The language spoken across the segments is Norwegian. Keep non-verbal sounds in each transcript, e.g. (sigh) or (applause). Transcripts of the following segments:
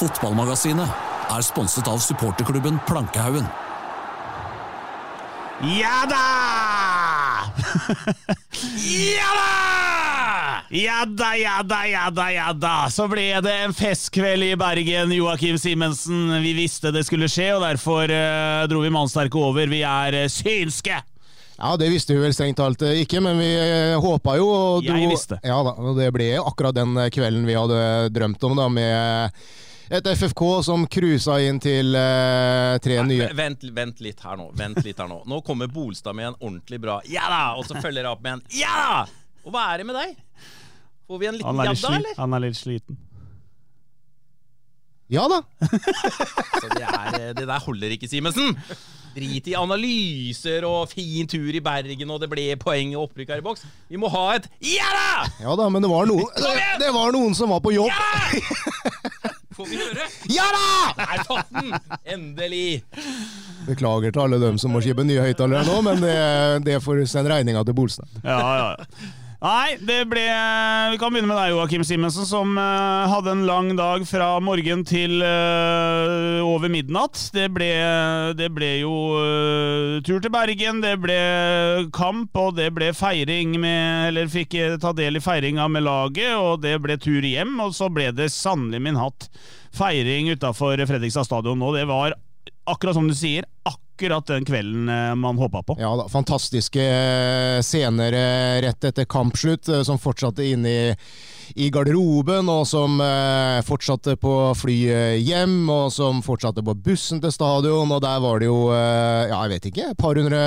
Fotballmagasinet er sponset av supporterklubben Plankehaugen. Ja da! ja da! Ja da, ja da, ja da, ja da. Så ble det en festkveld i Bergen, Joakim Simensen. Vi visste det skulle skje, og derfor eh, dro vi mannsterke over. Vi er eh, synske! Ja, det visste vi vel strengt talt eh, ikke, men vi håpa jo. Og Jeg visste. Ja da, og det ble akkurat den kvelden vi hadde drømt om, da, med et FFK som cruisa inn til uh, tre nye Vent, vent litt her nå. Vent litt her nå Nå kommer Bolstad med en ordentlig bra ja da! Og så følger jeg opp med en ja da! Og hva er det med deg? Får vi en liten jadda, eller? han er litt sliten. Ja da! (laughs) Så det, er, det der holder ikke, Simensen. Drit i analyser og fin tur i Bergen, og det ble poeng og opprykk her i boks. Vi må ha et ja da! Ja da, men det var noen, det, det var noen som var på jobb. Får vi høre? Ja da! Der satt den! Endelig. Beklager til alle dem som må skippe nye høyttalere nå, men det, det får sende regninga til Bolstad. Ja, ja, ja. Nei, det ble Vi kan begynne med deg, Joakim Simensen, som uh, hadde en lang dag fra morgen til uh, over midnatt. Det ble, det ble jo uh, tur til Bergen, det ble kamp, og det ble feiring med Eller fikk ta del i feiringa med laget, og det ble tur hjem, og så ble det sannelig min hatt feiring utafor Fredrikstad stadion nå. Det var akkurat som du sier, akkurat den kvelden eh, man håpa på. Ja da, fantastiske eh, scener eh, rett etter kampslutt, som fortsatte inn i, i garderoben, og som eh, fortsatte på flyet hjem, og som fortsatte på bussen til stadion, og der var det jo, eh, ja, jeg vet ikke, et par hundre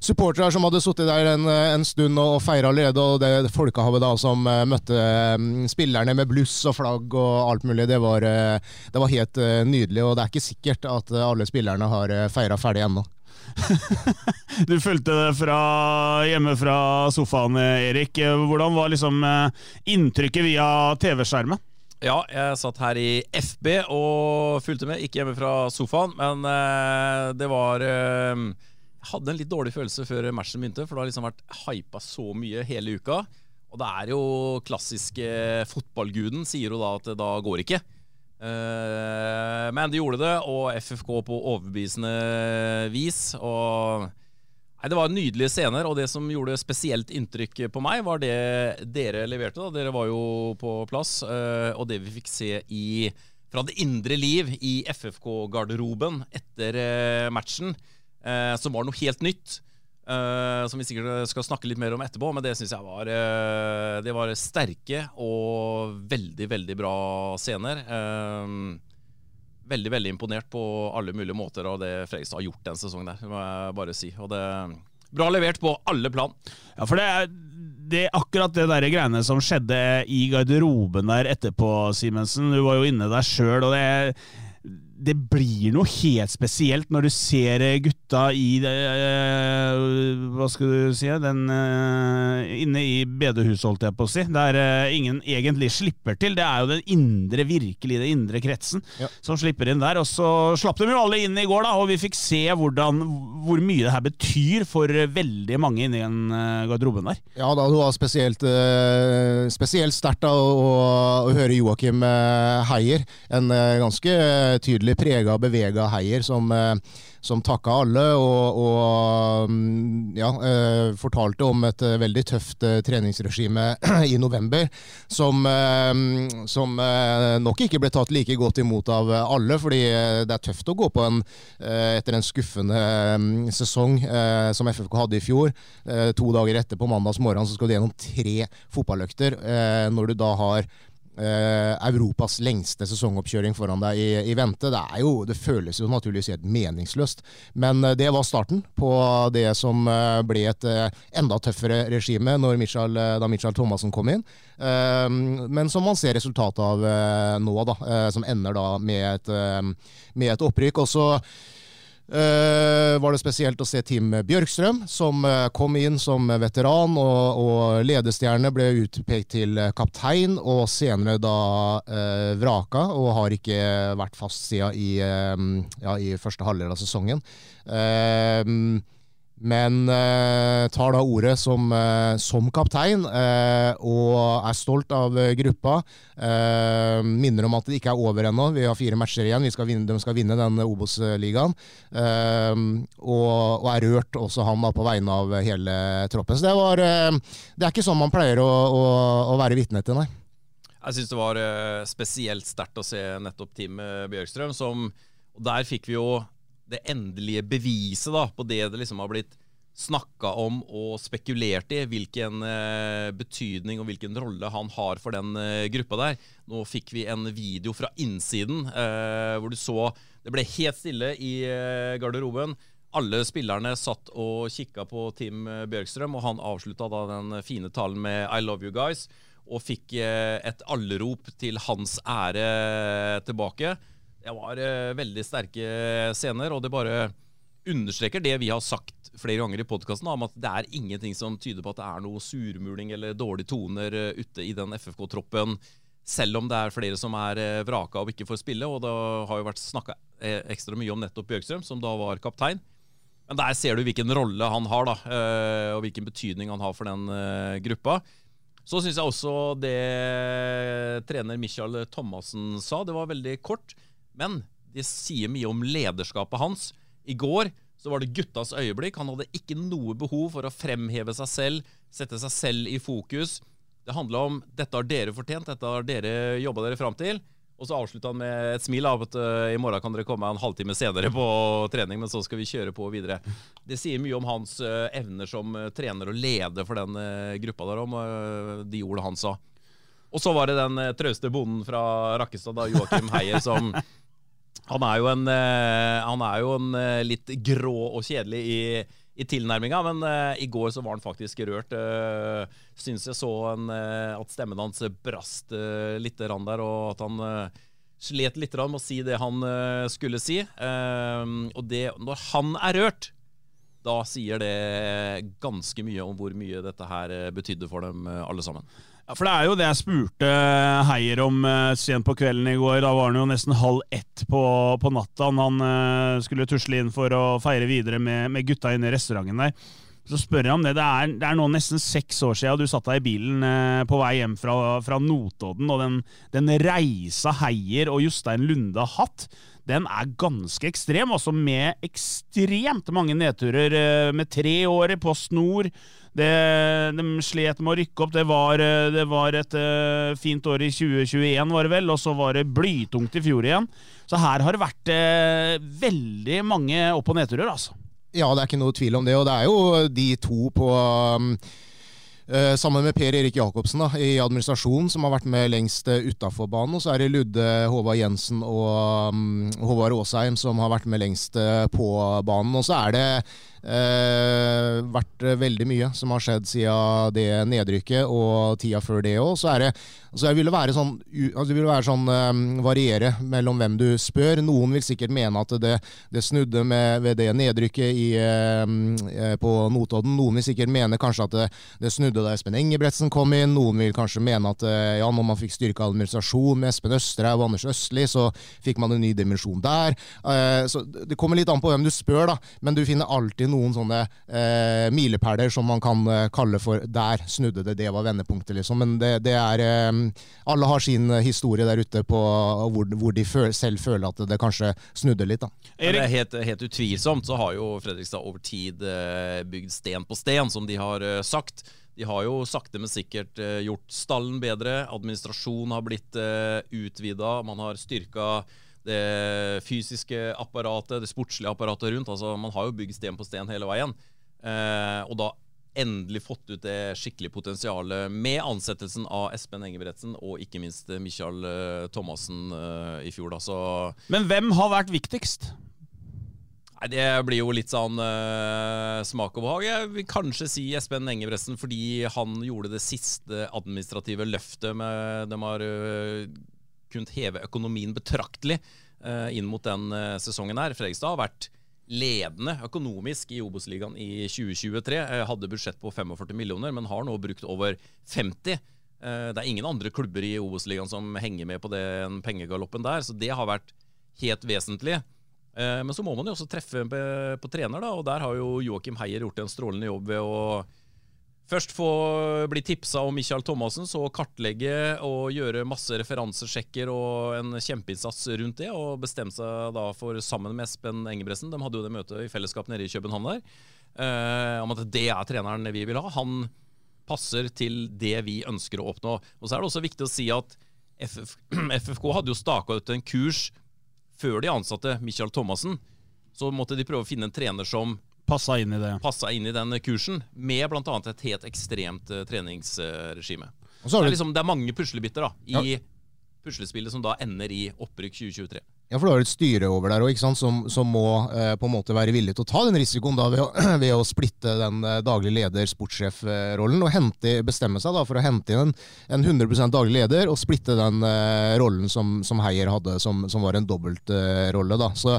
supportere som hadde sittet der en, en stund og, feira allerede, og det folkehavet da som eh, møtte eh, spillerne med bluss og flagg og alt mulig, det var, eh, det var helt eh, nydelig, og det er ikke sikkert at eh, alle spillerne har feira ferdig ennå. (laughs) Du fulgte det fra hjemme fra sofaen, Erik. Hvordan var liksom eh, inntrykket via TV-skjermen? Ja, jeg satt her i FB og fulgte med, ikke hjemme fra sofaen, men eh, det var eh, Jeg hadde en litt dårlig følelse før matchen begynte, for det har liksom vært hypa så mye hele uka. Og det er jo klassiske fotballguden sier jo da at det da går ikke. Eh, men de gjorde det, og FFK på overbevisende vis. Og Nei, Det var nydelige scener, og det som gjorde spesielt inntrykk på meg, var det dere leverte. da. Dere var jo på plass, eh, og det vi fikk se i, fra det indre liv i FFK-garderoben etter eh, matchen, som var noe helt nytt. Eh, som vi sikkert skal snakke litt mer om etterpå, men det syns jeg var uh, Det var sterke og veldig, veldig bra scener. Uh, veldig veldig imponert på alle mulige måter av det Fredrikstad har gjort den sesongen. der, må jeg bare si. Og det Bra levert på alle plan. Ja, for det er det, akkurat det der greiene som skjedde i garderoben der etterpå, Simensen. Du var jo inne der sjøl, og det det blir noe helt spesielt når du ser gutta i eh, Hva skal du si? Den, uh, inne i bedehuset, holdt jeg på å si. Der uh, ingen egentlig slipper til. Det er jo den indre, virkelig den indre kretsen Ja. som slipper inn der. Og så slapp de jo alle inn i går, da, og vi fikk se hvordan, hvor mye det her betyr for veldig mange inni den eh, garderoben der. Ja da, det var spesielt, eh, spesielt sterkt å, å høre Joakim eh, Heier. En eh, ganske tydelig prega, bevega Heier som, eh, som takka alle og, og mm, ja, eh, fortalte om et eh, veldig tøft treningsregime (clears throat) i november, som, som nok ikke ble tatt like godt imot av alle, fordi det er tøft å gå på en, etter en skuffende mm, sesong som FFK hadde i fjor. To dager etter på mandags morgen så skal du gjennom tre fotballøkter. Når du da har Europas lengste sesongoppkjøring foran deg i, i vente. Det, er jo, det føles jo naturligvis helt meningsløst. Men eh, det var starten på det som eh, ble et eh, enda tøffere regime eh, da Michael Thomassen kom inn. Eh, men som man ser resultatet av nå, da, som ender da med et, med et opprykk. Og så Uh, var det spesielt å se Tim Bjørkstrøm, som uh, kom inn som veteran og, og ledestjerne. Ble utpekt til kaptein, og senere da uh, vraka, og har ikke vært fast siden i, ja, i første halvdel av sesongen. Uh, men eh, tar da ordet som, eh, som kaptein eh, og er stolt av gruppa. minner om at det ikke er over ennå. Vi har fire matcher igjen. Skal vinne, de skal vinne den Obos-ligaen. Og, og, er rørt, også han, da, på vegne av hele troppen. Så det, var, det er ikke sånn man pleier å, å, å være vitne til, nei. Jeg syns det var spesielt sterkt å se nettopp teamet Bjørkstrøm, som og Der fikk vi jo det endelige beviset da, på det det liksom har blitt snakka om og spekulert i, hvilken eh, betydning og hvilken rolle han har for den eh, gruppa der. Nå fikk vi en video fra innsiden eh, hvor du så Det ble helt stille i eh, garderoben. Alle spillerne satt og kikka på Tim Bjørkstrøm, og han avslutta da den fine talen med 'I love you guys', og fikk eh, et allerop til hans ære tilbake. Det var uh, veldig sterke scener, og det bare understreker det vi har sagt flere ganger i podkasten, om at det er ingenting som tyder på at det er noe surmuling eller dårlige toner uh, ute i den FFK-troppen. Selv om det er flere som er uh, vraka og ikke får spille. Og det har jo vært snakka ekstra mye om nettopp Bjørkstrøm, som da var kaptein. Men der ser du hvilken rolle han har, da, og hvilken betydning han har for den gruppa. Så syns jeg også det trener Michael Thomassen sa, det var veldig kort. Men det sier mye om lederskapet hans. I går så var det guttas øyeblikk. Han hadde ikke noe behov for å fremheve seg selv, sette seg selv i fokus. Det handla om 'dette har dere fortjent, dette har dere jobba dere fram til'. Og så avslutta han med et smil av at uh, i morgen kan dere komme en halvtime senere på trening, men så skal vi kjøre på videre. Det sier mye om hans uh, evner som uh, trener og leder for den gruppa der om, de ordene han sa. Og så var det den trauste bonden fra Rakkestad, da, Joakim Heier, som han er jo en, eh, er jo en eh, litt grå og kjedelig i, i tilnærminga, men uh, i går så var han faktisk rørt. Uh, Syns jeg så en, at stemmen hans brast uh, litt der, og at han slet litt med å si det han skulle si. og det, når han er rørt, da sier det ganske mye om hvor mye dette her betydde for dem alle sammen. Ja, for Det er jo det jeg spurte Heier om uh, sent på kvelden i går. Da var han jo nesten halv ett på, på natta. Han uh, skulle tusle inn for å feire videre med, med gutta inne i restauranten der. Så spør jeg om det. Det er, det er nå nesten seks år siden du satt deg i bilen uh, på vei hjem fra, fra Notodden, og den, den, reisa Heier og Jostein Lunde har hatt, den er ganske ekstrem. Også med ekstremt mange nedturer, med tre år på snor. Det, de slet med å rykke opp. Det var, eh, det var et uh, fint år i 2021, var det vel, og så var det blytungt i fjor igjen. Så her har det vært uh, veldig mange opp- og nedturer, altså. Ja, det er ikke noe tvil om det. Og det er jo de to på um sammen med Per Erik Jacobsen da, i administrasjonen, som har vært med lengst uh, utafor banen. Og så er det Ludde Håvard Jensen og um, Håvard Aasheim som har vært med lengst uh, på banen. Og så er det Uh, vært veldig mye som har skjedd siden det nedrykket og tida før det òg. Så, er så jeg det være sånn, altså det vil være sånn um, variere mellom hvem du spør. Noen vil sikkert mene at det, det snudde med, ved det nedrykket i, uh, på Notodden. Noen vil sikkert mene kanskje at det, det snudde da Espen Engebretsen kom inn. Noen vil kanskje mene at uh, ja, når man fikk styrka administrasjon med Espen Østerhaug og Anders Østli, så fikk man en ny dimensjon der. så Det kommer litt an på hvem du spør, da, men du finner alltid noen sånne milepæler som man kan kalle for 'der snudde det', det var vendepunktet, liksom. Men det, det er eh, Alle har sin historie der ute på hvor, hvor de føl, selv føler at det kanskje snudde litt, da. Det er helt, helt, utvilsomt så har jo Fredrikstad over tid eh, bygd sten på sten, som de har eh, sagt. De har jo sakte, men sikkert eh, gjort stallen bedre. Administrasjonen har blitt utvida. Man har styrka det fysiske apparatet, det sportslige apparatet rundt. altså Man har jo bygd sten på sten hele veien. Eh, og da endelig fått ut det skikkelige potensialet med ansettelsen av Espen Engebretsen og ikke minst Michael eh, Thomassen eh, i fjor. Da. Så Men hvem har vært viktigst? Nei, Det blir jo litt sånn uh, smak og behag. Jeg vil kanskje si Espen Engebretsen fordi han gjorde det siste administrative løftet. Med, de har uh, kunnet heve økonomien betraktelig uh, inn mot den sesongen her. Fredrikstad har vært ledende økonomisk i Obos-ligaen i 2023. hadde budsjett på 45 millioner, men har nå brukt over 50. det er ingen andre klubber i Obos-ligaen som henger med på den pengegaloppen der, så det har vært helt vesentlig. Eh, men så må man jo også treffe på trener, da, og der har jo Joakim Heier gjort en strålende jobb ved å først få bli tipsa om Michael Thomassen, så kartlegge og gjøre masse referansesjekker og en kjempeinnsats rundt det, og bestemme seg da for, sammen med Espen Engebretsen, de hadde jo det møtet i fellesskap nede i København der, eh, om at det er treneren vi vil ha. Han passer til det vi ønsker å oppnå. Og så er det også viktig å si at FF, FFK (clears throat) hadde jo staka ut en kurs før de ansatte Michael Thomassen, så måtte de prøve å finne en trener som Passa inn i det. Passa inn i den kursen, med bl.a. et helt ekstremt uh, treningsregime. Det, er liksom, det er mange puslebiter da, i ja. puslespillet som da ender i opprykk 2023. Ja, for du har et styre over der også, som, som, må eh, på en måte være villig til å ta den risikoen da, ved, å, (clears throat) ved å splitte den eh, daglig leder-sportssjef-rollen og hente, bestemme seg da, for å hente inn en, en 100% daglig leder og splitte den eh, rollen som, som, Heier hadde, som, som var en dobbeltrolle. Eh, så,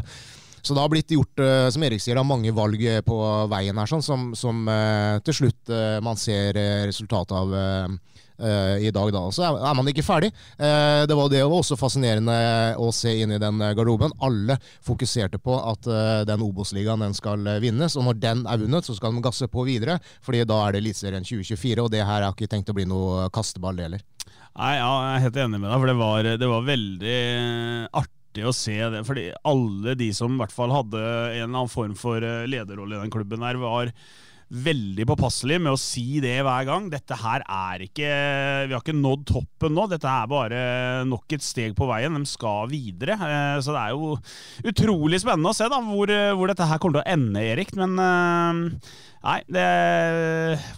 så det har blitt gjort eh, som Erik sier, mange valg eh, på veien her, sånn, som, som til slutt man ser resultatet av i dag. da. Så er man ikke ferdig. Det var det også fascinerende å se inn i den garderoben. Alle fokuserte på at den Obos-ligaen skal vinnes, og når den er vunnet, så skal de gasse på videre. fordi da er det Eliteserien 2024, og det her har ikke tenkt å bli noe kasteball, heller. Nei, ja, Jeg er helt enig med deg, for det var, det var veldig artig å se det. Fordi alle de som i hvert fall hadde en eller annen form for lederrolle i den klubben, her var veldig påpasselig med å si det hver gang. Dette her er ikke Vi har ikke nådd toppen nå. Dette er bare nok et steg på veien. De skal videre. Eh, så det er jo utrolig spennende å se da, hvor, hvor dette her kommer til å ende, Erik. Men eh, nei, det,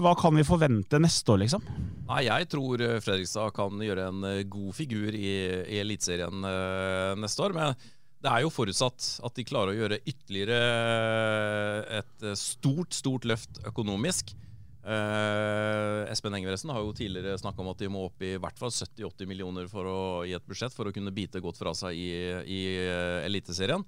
hva kan vi forvente neste år, liksom? Nei, Jeg tror Fredrikstad kan gjøre en god figur i, i Eliteserien neste år. men det er jo forutsatt at de klarer å gjøre ytterligere eh, et eh, stort, stort løft økonomisk. Eh, Espen Engebretsen har jo tidligere snakka om at de må opp i hvert fall 70-80 millioner å, i et budsjett for å kunne bite godt fra seg i, i uh, Eliteserien.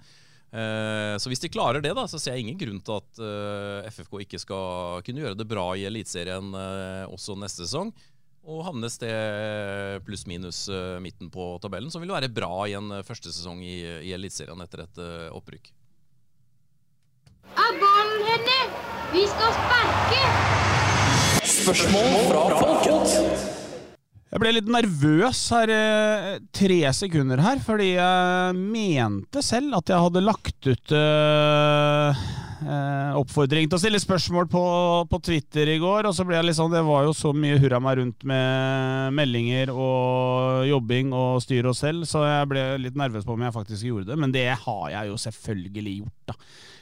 Eh, så hvis de klarer det, da, så ser jeg ingen grunn til at uh, FFK ikke skal kunne gjøre det bra i Eliteserien uh, også neste sesong og havne sted pluss-minus uh, midten på tabellen, som vil være bra i en uh, første sesong i, i Eliteserien etter et opprykk. Er ballen henne? Vi skal sparke! Spørsmål fra folket. Jeg ble litt nervøs her tre sekunder her, fordi jeg mente selv at jeg hadde lagt ut uh, eh, oppfordring til å stille spørsmål på, på, Twitter i går. Og så ble jeg sånn, Det var jo så mye hurra meg rundt med meldinger og jobbing og styr og selv, så jeg ble litt nervøs på om jeg faktisk gjorde det. Men det har jeg jo selvfølgelig gjort, da.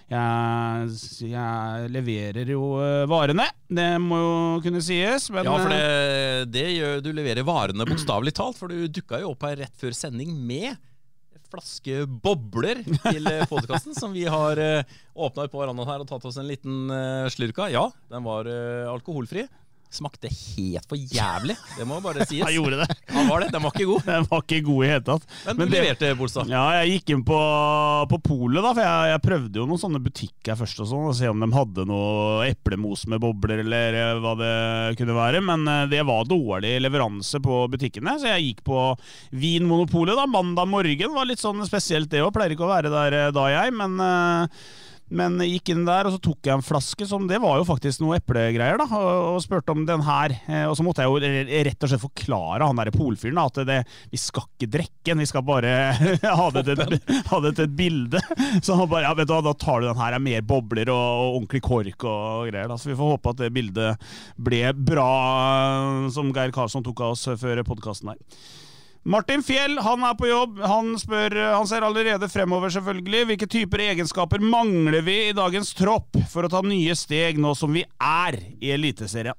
Jeg, jeg, leverer jo eh, varene, det må jo kunne sies. Men, ja, for det, eh, det gjør, du leverer varene bokstavelig talt, for du dukka jo opp her rett før sending med flaske bobler til eh, podkasten, som vi har uh, åpna på verandaen her og tatt oss en liten uh, slurk av. Ja, den var alkoholfri. Smakte helt for jævlig, det må bare sies. (laughs) Han gjorde det. Han var det, Den var ikke god. (laughs) Den var ikke god i hele tatt. Men, Men du leverte, Bolstad? Ja, jeg gikk inn på, på polet, da, for jeg, jeg, prøvde jo noen sånne butikker først og sånn, og se om de hadde noe eplemos med bobler eller hva det kunne være. Men eh, det var dårlig leveranse på butikkene, så jeg gikk på Vinmonopolet da, mandag morgen. Var litt sånn spesielt det òg, pleier ikke å være der eh, da, jeg, men uh, men gikk inn der, og så tok jeg en flaske som Det var jo faktisk noe eplegreier, da, og, og spurte om den her. Eh, og så måtte jeg jo rett og slett forklare han derre polfyren at det, vi skal ikke drikke den, vi skal bare (laughs) ha det til ha det til et bilde. Så han bare ja, vet du hva, da tar du den her, er mer bobler og, og ordentlig kork og greier. da, Så vi får håpe at det bildet ble bra, som Geir Karlsson tok av oss før podkasten her. Martin Fjell han er på jobb. Han, spør, han ser allerede fremover, selvfølgelig. Hvilke typer egenskaper mangler vi i dagens tropp for å ta nye steg nå som vi er i Eliteserien?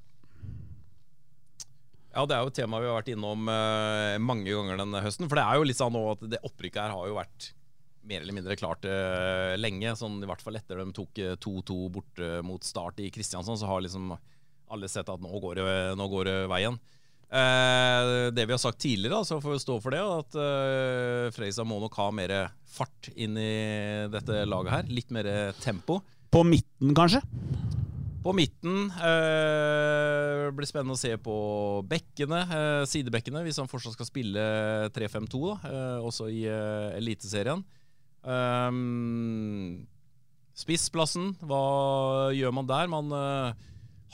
Ja, Det er jo et tema vi har vært innom uh, mange ganger denne høsten. For det er jo litt sånn nå at det opprykket her har jo vært mer eller mindre klart uh, lenge. Sånn I hvert fall etter de tok eh, 2-2 borte mot Start i Kristiansand, så har liksom alle sett at nå går det, nå går det veien. Eh, det vi har sagt tidligere, så får vi stå for det, at eh, Freisa må nok ha mer fart inn i dette laget her. Litt mer tempo. På midten, kanskje? På midten eh, blir spennende å se på bekkene, eh, sidebekkene, hvis han fortsatt skal spille 3-5-2, da, eh, også i eh, Eliteserien. Um, spissplassen, hva gjør man der? Man eh,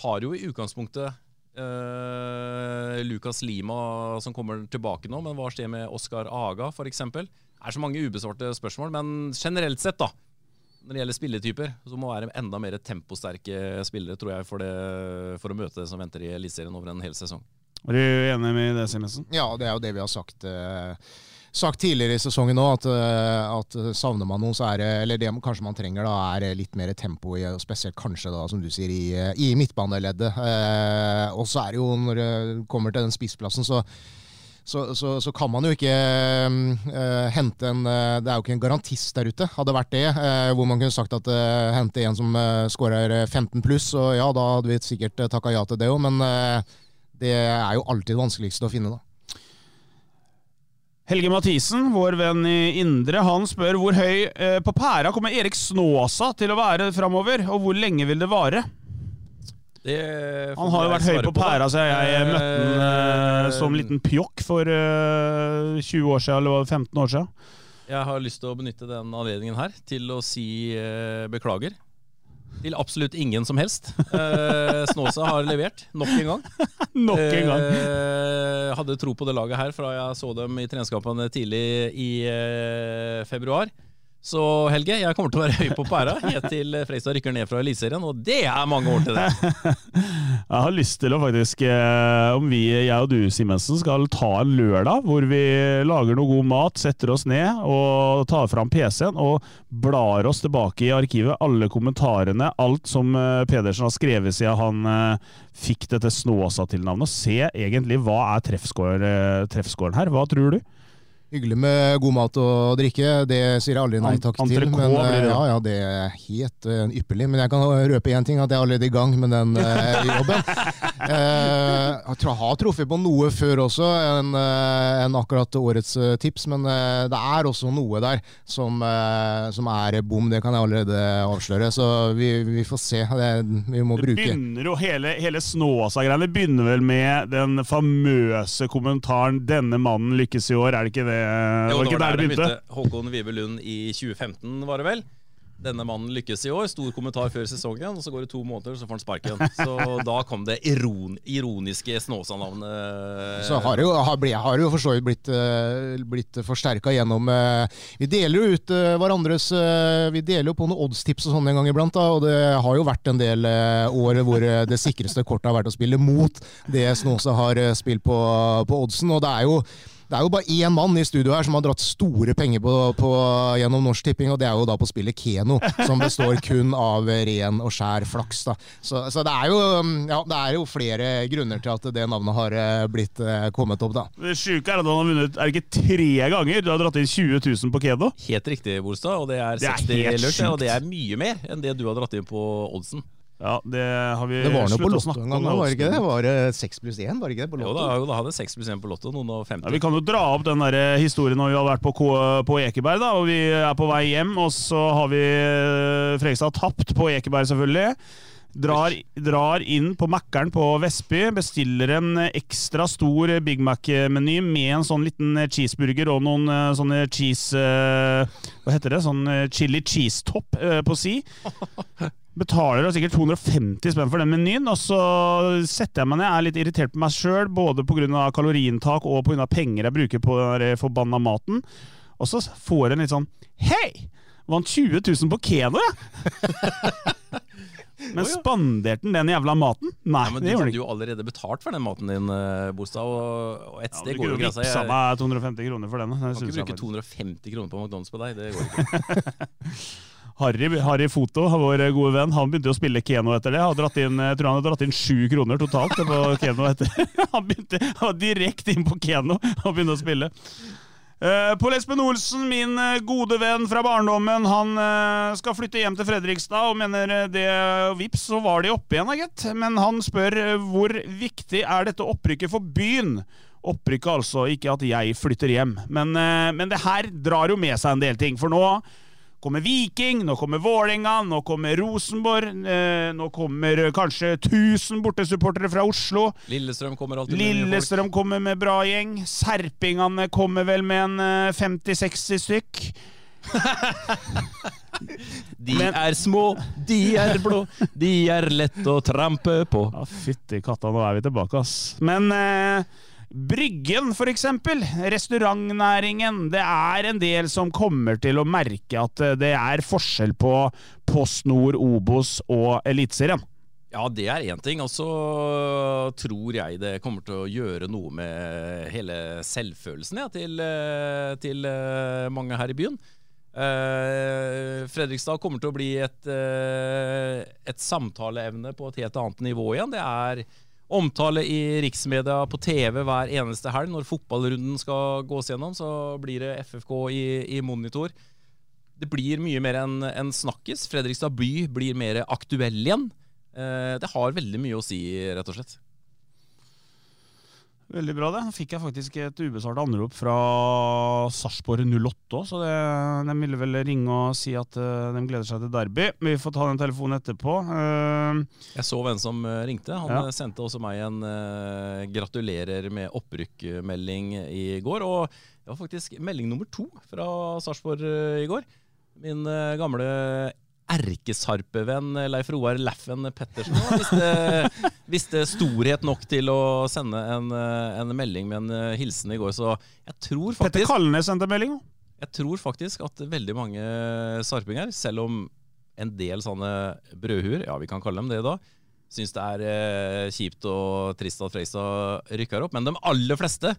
har jo i utgangspunktet eh, Lucas Lima som kommer tilbake nå, men hva skjer med Oskar Aga f.eks.? Det er så mange ubesvarte spørsmål, men generelt sett, da, når det gjelder spilletyper, så må det være enda mer temposterke spillere, tror jeg, for, det, for å møte det som venter i Eliteserien over en hel sesong. Er du enig med det, Simensen? Ja, det er jo det vi har sagt. Eh, sagt tidligere i sesongen òg, at, eh, at, savner man noe, så er det Eller det kanskje man trenger, da, er litt mer tempo, i, spesielt kanskje, da, som du sier, i, i midtbaneleddet. Eh, og så er det jo, når det kommer til den spissplassen, så så, så, så, kan man jo ikke uh, hente en uh, Det er jo ikke en garantist der ute. Hadde vært det, uh, hvor man kunne sagt at hente en som uh, skårer 15 pluss, og ja, da hadde vi sikkert uh, takka ja til det òg, men det er jo alltid vanskeligst å finne, da. Helge Mathisen, vår venn i Indre, han spør hvor høy på pæra kommer Erik Snåsa til å være framover, og hvor lenge vil det vare? han har jo vært høy på pæra, så jeg, jeg møtte han uh, som liten pjokk for uh, 20 år siden, eller 15 år siden. Jeg har lyst til å benytte den anledningen her til å si uh, beklager. Til absolutt ingen som helst. Snåsa har levert, nok en gang. (laughs) nok en gang. hadde tro på det laget her fra jeg så dem i treningskampene tidlig i februar. Så Helge, jeg kommer til å være høy på pæra helt til Freistad rykker ned fra Eliteserien, og det er mange år til det. (laughs) jeg har lyst til å faktisk, eh, om vi, jeg og du Simensen, skal ta en lørdag hvor vi lager noe god mat, setter oss ned og tar fram PC-en og blar oss tilbake i arkivet. Alle kommentarene, alt som eh, Pedersen har skrevet siden han eh, fikk dette Snåsa-tilnavnet. Se egentlig hva er treffskåren her. Hva tror du? Hyggelig med god mat og drikke, det sier jeg aldri nei takk til. Men. Ja, ja, det er helt uh, ypperlig. Men jeg kan røpe én ting, at jeg er allerede i gang med den uh, (laughs) jobben. uh, jeg har truffet på noe før også, enn en akkurat årets tips. Men det er også noe der som, som, er bom, det kan jeg allerede avsløre. Så vi, vi får se. Det, vi må det bruke begynner jo Hele, hele Snåsa-greiene begynner vel med den famøse kommentaren 'Denne mannen lykkes i år', er det ikke det? Jo, var ikke der det begynte? Håkon Vibe Lund i 2015, var det vel? Denne mannen lykkes i år. Stor kommentar før sesongen, og så går det to måneder, og så får han sparken. Så da kom det iron, ironiske Snåsa-navnet. Så har det jo, har, har jo for så vidt blitt, uh, blitt forsterka gjennom uh, Vi deler jo ut uh, hverandres Vi deler jo på noen oddstips og sånn en gang iblant, da, og det har jo vært en del år hvor det sikreste kortet har vært å spille mot det Snåsa har spilt på, på oddsen, og det er jo det er jo bare én mann i studio her som har dratt store penger på, på, gjennom Norsk Tipping, og det er jo da på spillet Keno, som består kun av ren og skjær flaks. da. Så, så det, er jo, ja, det, er jo, flere grunner til at det navnet har eh, blitt eh, kommet opp, da. Det sjuke er at han har vunnet er det ikke tre ganger du har dratt inn 20 000 på Keno? Helt riktig, Bolstad, og det er 60 lørt, og det er mye mer enn det du har dratt inn på oddsen. Ja, Det har vi Det var noe på Lotto en gang, var det ikke det? Var det 6 pluss 1? Var det ikke det på Lotto? Jo da, jo, da hadde 6 pluss 1 på Lotto, noen og 50. Ja, vi kan jo dra opp den der eh, historien når vi har vært på, på Ekeberg, da, og vi er på vei hjem, og så har vi eh, Frekstad tapt på Ekeberg, selvfølgelig. Drar, drar, inn på Mækkern på Vestby, bestiller en ekstra stor Big Mac-meny med en sånn liten cheeseburger og noen eh, sånne cheese Hva heter det? Sånn chili cheese-topp på si. (laughs) Betaler sikkert 250 spenn for den menyen, og så setter jeg meg ned, er litt irritert på meg sjøl, både pga. kaloriinntak og pga. penger jeg bruker på den forbanna maten. Og så får jeg en litt sånn Hei! Vant 20 000 på Keno, jeg! (laughs) Men spanderte han den jævla maten? Nei, Ja, men det du gjorde han hadde jo allerede betalt for den maten din, Bostad. Og, et Ja, sted du går jo grensa. vippsa Jeg meg 250 kroner for den. det kan ikke bruke 250 kroner på McDonald's på deg. Det går ikke. (laughs) Harry, Harry Foto, vår gode venn, han begynte å spille Keno etter det. Inn, jeg tror han hadde dratt inn sju kroner totalt på Keno etter. (laughs) Han begynte han var direkte inn på Keno og begynte å spille. Uh, Pål Espen Olsen, min eh, gode venn fra barndommen, han uh, skal flytte hjem til Fredrikstad og mener det Vips, så var de oppe igjen, gitt. Men han spør uh, hvor viktig er dette opprykket for byen? Opprykket altså, ikke at jeg flytter hjem. Men, men det her drar jo med seg en del ting. For nå kommer Viking, nå kommer Vålerenga, nå kommer Rosenborg, eh, nå kommer eh, kanskje 1000 bortesupportere fra Oslo. Lillestrøm kommer alltid med. Lillestrøm kommer med bra gjeng. Serpingene kommer vel med en eh, 50-60 stykk. (laughs) De er små, de er blå, de er lett å trampe på. Ja, Fytti katta, nå er vi tilbake, ass. Men eh, Bryggen, eksempel. Restaurantnæringen. Det er en del som kommer til å merke at eh, det er forskjell på Post Nord, Obos og Eliteserien. Ja, det er én ting. Og så tror jeg det kommer til å gjøre noe med hele selvfølelsen ja, til, eh, til eh, mange her i byen. Fredrikstad kommer til å bli et, et samtaleevne på et helt annet nivå igjen. Det er omtale i riksmedia på TV hver eneste helg. Når fotballrunden skal gås gjennom, så blir det FFK i, i monitor. Det blir mye mer enn en snakkis. Fredrikstad by blir mer aktuell igjen. Eh, det har veldig mye å si, rett og slett. Veldig bra, det. Fikk jeg faktisk et ubesvart anrop fra Sarpsborg 08 òg, så det, de ville vel ringe og si at eh, de gleder seg til derby. Vi får ta den telefonen etterpå. Eh, Jeg så hvem som eh, ringte. Han Ja. sendte også meg en uh, 'gratulerer med opprykk'-melding i går. Og det var faktisk melding nummer to fra Sarpsborg i går. Min gamle erkesarpevenn Leif Roar Laffen Pettersen visste, visste storhet nok til å sende en, en melding med en eh, hilsen i går. Så jeg tror faktisk Petter Kalnes sendte melding. jeg tror faktisk at veldig mange sarpinger, selv om en del sånne brødhuer, ja vi kan kalle dem det da, syns det er eh, kjipt og trist at Freistad rykker opp. Men de aller fleste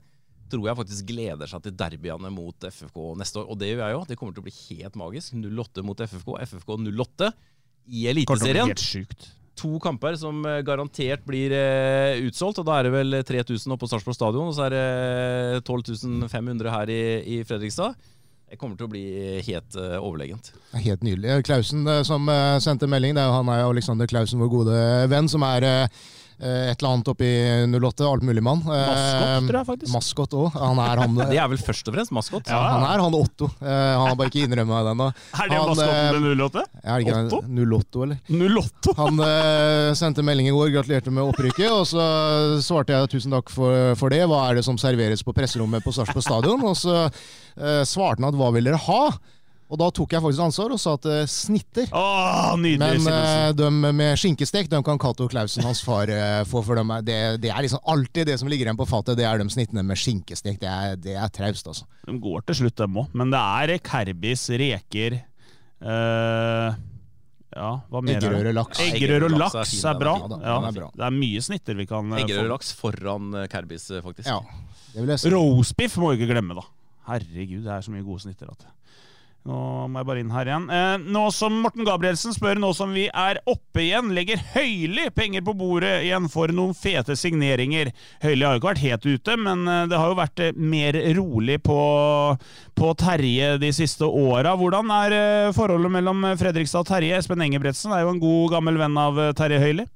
tror jeg faktisk gleder seg til derbyene mot FFK neste år. Og det gjør jeg jo. Det kommer til å bli helt magisk. 08 mot FFK, FFK 08 i Eliteserien. To kamper som eh, garantert blir eh, utsolgt. Og da er det vel 3000 oppe på Sarpsborg stadion, og så er det 12 500 her i, i Fredrikstad. Det kommer til å bli helt uh, overlegent. Er Helt nydelig. Klausen eh, som uh, sendte melding, det er jo han er Alexander Klausen, vår gode venn, som er eh, eh, et eller annet oppi 08, altmuligmann. Maskot, tror jeg faktisk. Maskot òg. Han er han (laughs) Det er vel først og fremst maskot. ja, han er han Otto. Eh, han har bare ikke innrømma det ennå. Er det Han, maskotten eh, til 08? Er det ikke Otto? 08, eller? 08? Han eh, sendte melding i går, gratulerte med opprykket, og så svarte jeg tusen takk for, for det. Hva er det som serveres på presserommet på Sarpsborg stadion? Og så eh, svarte han at hva vil dere ha? Og da tok jeg faktisk ansvar og sa at eh, snitter. Åh, nydelig, Men eh, de med skinkestek de kan Cato Klausen, hans far, eh, få. For dem. Det, det er liksom alltid det som ligger igjen på fatet, det er de snittene med skinkestek. Det er, det er traust, altså. De går til slutt, dem òg. Men det er Kerbis, reker eh, Ja, hva mer er det? Eggerøre, laks. Eggerøre og laks er bra. Ja, det er mye snitter vi kan få Eggerøre og laks foran eh, Kerbis, eh, faktisk. Ja, det vil jeg si. Roastbiff må vi ikke glemme, da. Herregud, det er så mye gode snitter. At. Nå må jeg bare inn her igjen. Eh, nå som Morten Gabrielsen spør, nå som vi er oppe igjen, legger Høyli penger på bordet igjen for noen fete signeringer. Høyli har jo ikke vært helt ute, men eh, det har jo vært eh, mer rolig på, på Terje de siste åra. Hvordan er eh, forholdet mellom Fredrikstad og Terje? Espen Engebretsen er jo en god, gammel venn av Terje Høyli.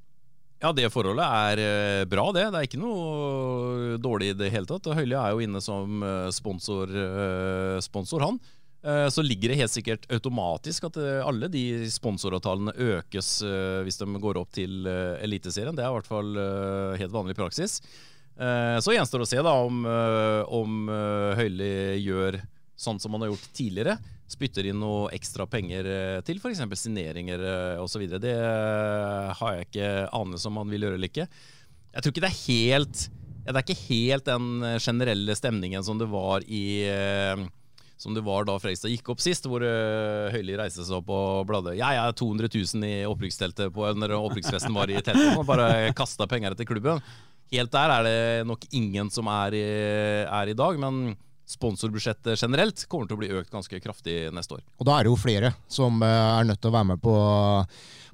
Ja, det forholdet er bra, det. Det er ikke noe dårlig i det hele tatt. Høyli er jo inne som sponsor, sponsor han. Eh, Så ligger det helt sikkert automatisk at eh, alle de sponsoravtalene økes eh, hvis de går opp til Eliteserien. Det er i hvert fall helt vanlig praksis. Så gjenstår det å se da om, om Høili gjør sånn som han har gjort tidligere. Spytter inn noe ekstra penger til f.eks. signeringer osv. Det har jeg ikke anelse om han vil gjøre eller ikke. Jeg tror ikke det er helt Det er ikke helt den generelle stemningen som det var i som det var da Freistad gikk opp sist, hvor uh, Høyli reiste seg opp og bladde. Jeg er 200 000 i opprykksteltet på når opprykksfesten var i teltet. Og bare kasta penger etter klubben. Helt der er det nok ingen som er i, er i dag. Men sponsorbudsjettet generelt kommer til å bli økt ganske kraftig neste år. Og da er det jo flere som eh, er nødt til å være med på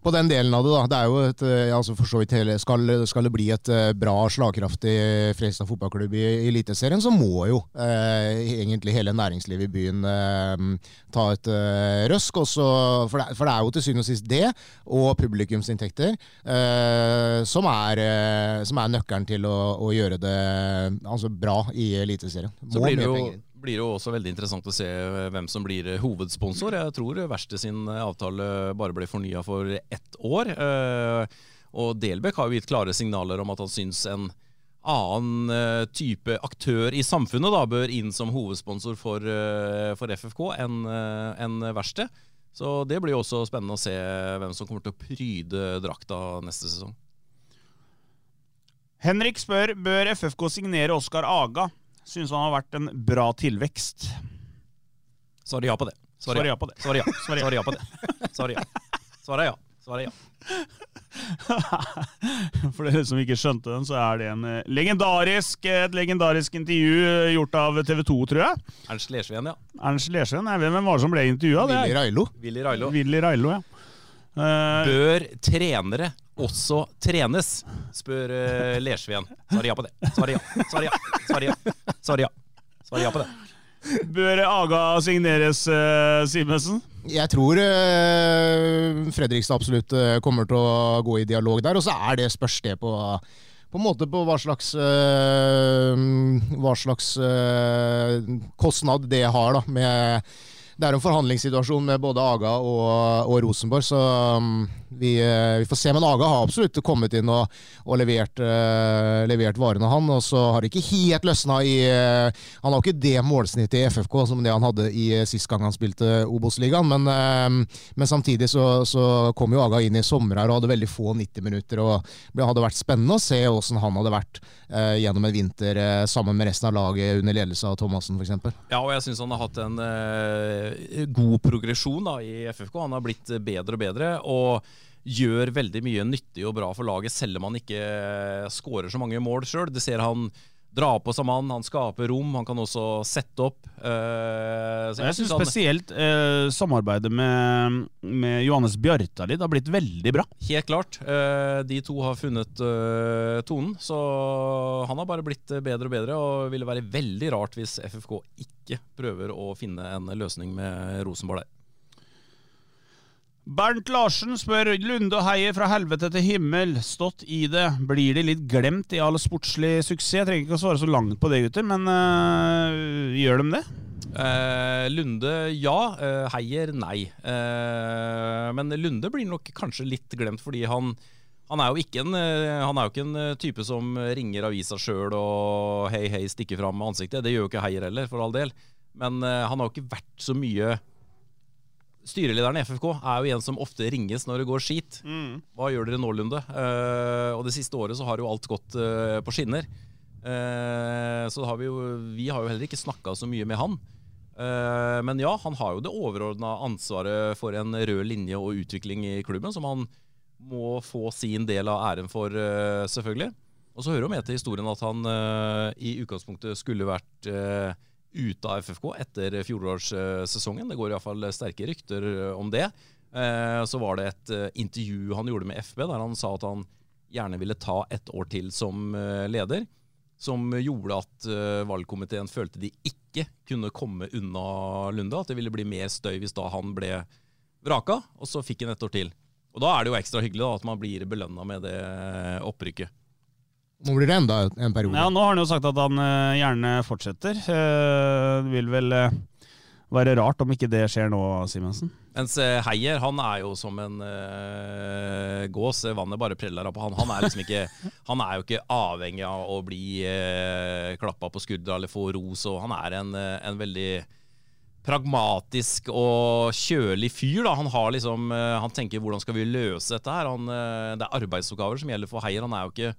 på den delen av det. da. Det er jo et, eh, altså for så vidt hele, skal, skal, det bli et eh, bra, slagkraftig Fredrikstad fotballklubb i, Eliteserien, så må jo eh, egentlig hele næringslivet i byen eh, ta et eh, røsk. Også, for, det, for, det, er jo til syvende og sist det, og publikumsinntekter, eh, som, er, som, er, nøkkelen til å, å gjøre det altså, bra i Eliteserien. Så blir det jo blir det også veldig interessant å se hvem som blir hovedsponsor. Jeg tror Verste sin avtale bare ble fornya for ett år. Eh, og Delbekk har jo gitt klare signaler om at han syns en annen eh, type aktør i samfunnet da bør inn som hovedsponsor for, eh, for FFK enn en Verste. Så det blir jo også spennende å se hvem som kommer til å pryde drakta neste sesong. Henrik spør bør FFK signere Oskar Aga Syns han har vært en bra tilvekst. Svarer ja på det. Svarer ja på det. (laughs) Svarer ja. Svarer ja på det. Svarer ja. Svarer ja. Svarer ja. (laughs) For dere som ikke skjønte den, så er det en eh, legendarisk, et legendarisk intervju eh, gjort av TV 2, tror jeg. Ernst Lersveen, ja. Ernst Lersveen, Hvem var det som ble intervjua? Willy Railo. Willy Railo. Willy Railo, ja. Uh, Bør trenere også trenes? spør uh, Lersveen. Svarer ja på det. Svarer ja. Svarer ja. Svarer ja. Svarer ja. Svarer ja på det. Bør Aga signeres, uh, Simensen? Jeg tror uh, Fredrikstad absolutt kommer til å gå i dialog der. Og så er det spørs det på på en måte på hva slags, øh, hva slags øh, kostnad det har da, med det er en forhandlingssituasjon med både Aga og, og Rosenborg, så um, vi, eh, vi, får se. Men Aga har absolutt kommet inn og, og levert, uh, levert, varene, han. Og så har det ikke helt løsna i uh, Han har ikke det målsnittet i FFK som det han hadde i uh, sist gang han spilte Obos-ligaen, men, men, samtidig så, så, kom jo Aga inn i sommer her og hadde veldig få 90 minutter. og Det hadde vært spennende å se hvordan han hadde vært gjennom en vinter sammen med resten av laget under ledelse av Thomassen f.eks. Ja, og jeg syns han har hatt en god progresjon da, i FFK. Han har blitt bedre og bedre. og gjør veldig mye nyttig og bra for laget, selv om han ikke skårer så mange mål sjøl. Det ser han dra på som mann, han skaper rom, han kan også sette opp. Uh, jeg, syns spesielt uh, samarbeidet med, med Johannes Bjartalid har blitt veldig bra. Helt klart. Uh, de to har funnet tonen, så han har bare blitt bedre og bedre. Og ville være veldig rart hvis FFK ikke prøver å finne en løsning med Rosenborg der. Bernt Larsen spør Lunde og Heier fra helvete til himmel. Stått i det. Blir de litt glemt i all sportslig suksess? Jeg trenger ikke å svare så langt på det, gutter, men øh, gjør de det? Eh, Lunde ja. Uh, Heier nei. Eh, men Lunde blir nok kanskje litt glemt fordi han han er, jo en, han er jo ikke en type som ringer avisa sjøl og hei, hei, stikker fram med ansiktet. Det gjør jo ikke Heier heller, for all del. Men han har jo ikke vært så mye Styrelederen i FFK er jo en som ofte ringes når det går skit. Mm. Hva gjør dere nå, Lunde? Uh, og det siste året så har jo alt gått uh, på skinner. Uh, så har vi, jo, vi har jo heller ikke snakka så mye med han. men ja, han har jo det overordna ansvaret for en rød linje og utvikling i klubben, som han må få sin del av æren for, selvfølgelig. Og så hører jo med til historien at han i utgangspunktet skulle vært ute av FFK etter fjorårssesongen. Det går iallfall sterke rykter eh, om det. Eh, så var det et eh, intervju han gjorde med FB, der han sa at han gjerne ville ta et år til som leder. Som gjorde at valgkomiteen følte de ikke kunne komme unna Lunde. At det ville bli mer støy hvis da han ble vraka, og så fikk han et år til. Og Da er det jo ekstra hyggelig da, at man blir belønna med det opprykket. Nå blir det enda en periode. Ja, Nå har han jo sagt at han uh, gjerne fortsetter. Uh, det vil vel uh, være rart om ikke det skjer nå, Simensen? Mens Heier han er jo som en uh, gås. Vannet bare preller av på han. Han er, liksom ikke, (laughs) han er jo ikke avhengig av å bli uh, klappa på skuldra eller få ros. Og han er en, en veldig pragmatisk og kjølig fyr. Da. Han, har liksom, han tenker hvordan skal vi løse dette her. Han, det er arbeidsoppgaver som gjelder for Heier. Han er jo ikke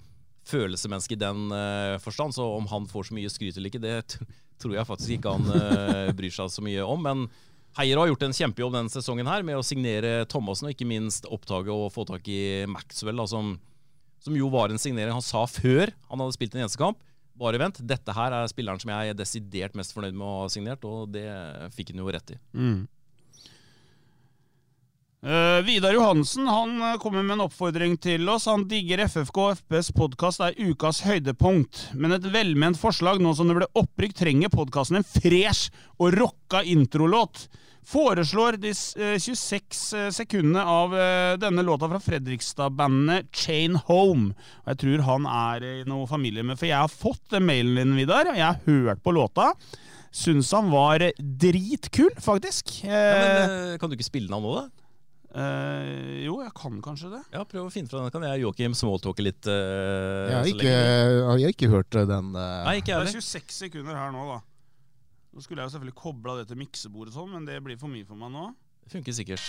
følelsesmenneske i den uh, forstand, så om han får så mye skryt eller ikke, det (laughs) tror jeg faktisk ikke han uh, bryr seg så mye om. Men Heier har gjort en kjempejobb denne sesongen her med å signere Thomassen, og ikke minst oppdage og få tak i Maxwell, da, som, som jo var en signering han sa før han hadde spilt en eneste kamp. Bare vent, dette her er spilleren som jeg er desidert mest fornøyd med å ha signert, og det fikk han jo rett i. Mm. Eh, Vidar Johansen han eh, kommer med en oppfordring til oss. Han digger FFK og FPs podkast er ukas høydepunkt. Men et velment forslag nå som det ble opprykk, trenger podkasten en fresh og rocka introlåt. Foreslår de eh, 26 eh, sekundene av denne låta fra Fredrikstad-bandet Chain Home. Og jeg tror han er i noe familie med For jeg har fått mailen din, Vidar, og jeg har hørt på låta. Syns han var dritkul, faktisk. Ja, men Kan du ikke spille den av nå, da? Eh, jo, jeg kan kanskje det. Ja, Prøv å finne fra den. Kan jeg og Joakim smalltalke litt? Uh, Jeg har så ikke, lenge? jeg har ikke hørt den. Uh... Nei, ikke jeg Det er 26 sekunder her nå, da. Nå skulle jeg jo selvfølgelig kobla det til miksebordet, sånn, men det blir for mye for meg nå. Det funker sikkert.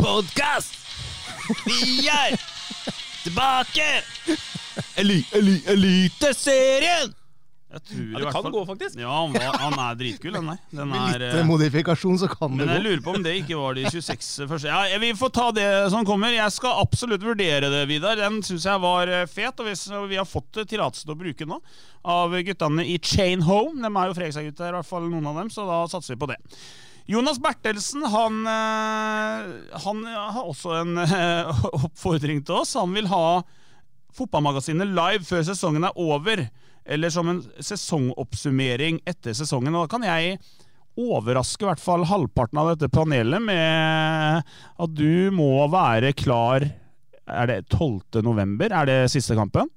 Podkast! Vi er tilbake! Eli, eli, Eliteserien! Jeg tror Ja, i det hvert kan fall gå, faktisk. Ja, han, var, han er dritkul, den der. Den Med er, litt eh, eh, modifikasjon så kan det gå. men jeg lurer på om det ikke var de 26 første. Ja, Vi får ta det som kommer. Jeg skal absolutt vurdere det, Vidar. Den syns jeg var eh, fet. Og hvis vi har fått tillatelse til å bruke den nå, av guttene i Chain Home. De er jo Fredrikstad-gutter, i hvert fall noen av dem, så da satser vi på det. Jonas Bertelsen han, han har også en (laughs) oppfordring til oss. Han vil ha fotballmagasinet live før sesongen er over. Eller som en sesongoppsummering etter sesongen. Og da kan jeg overraske i hvert fall halvparten av dette panelet med at du må være klar Er det 12. november? Er det siste kampen?